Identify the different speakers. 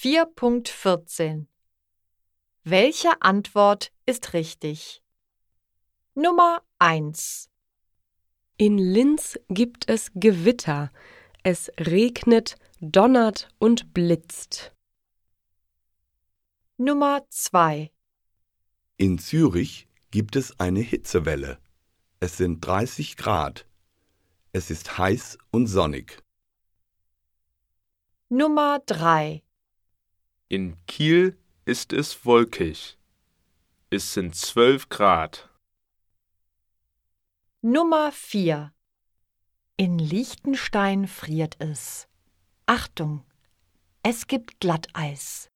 Speaker 1: 4.14 Welche Antwort ist richtig? Nummer 1
Speaker 2: In Linz gibt es Gewitter. Es regnet, donnert und blitzt.
Speaker 1: Nummer 2
Speaker 3: In Zürich gibt es eine Hitzewelle. Es sind 30 Grad. Es ist heiß und sonnig.
Speaker 1: Nummer 3
Speaker 4: In Kiel ist es wolkig. Es sind 12 Grad.
Speaker 1: Nummer 4 In Liechtenstein friert es. Achtung, es gibt Glatteis.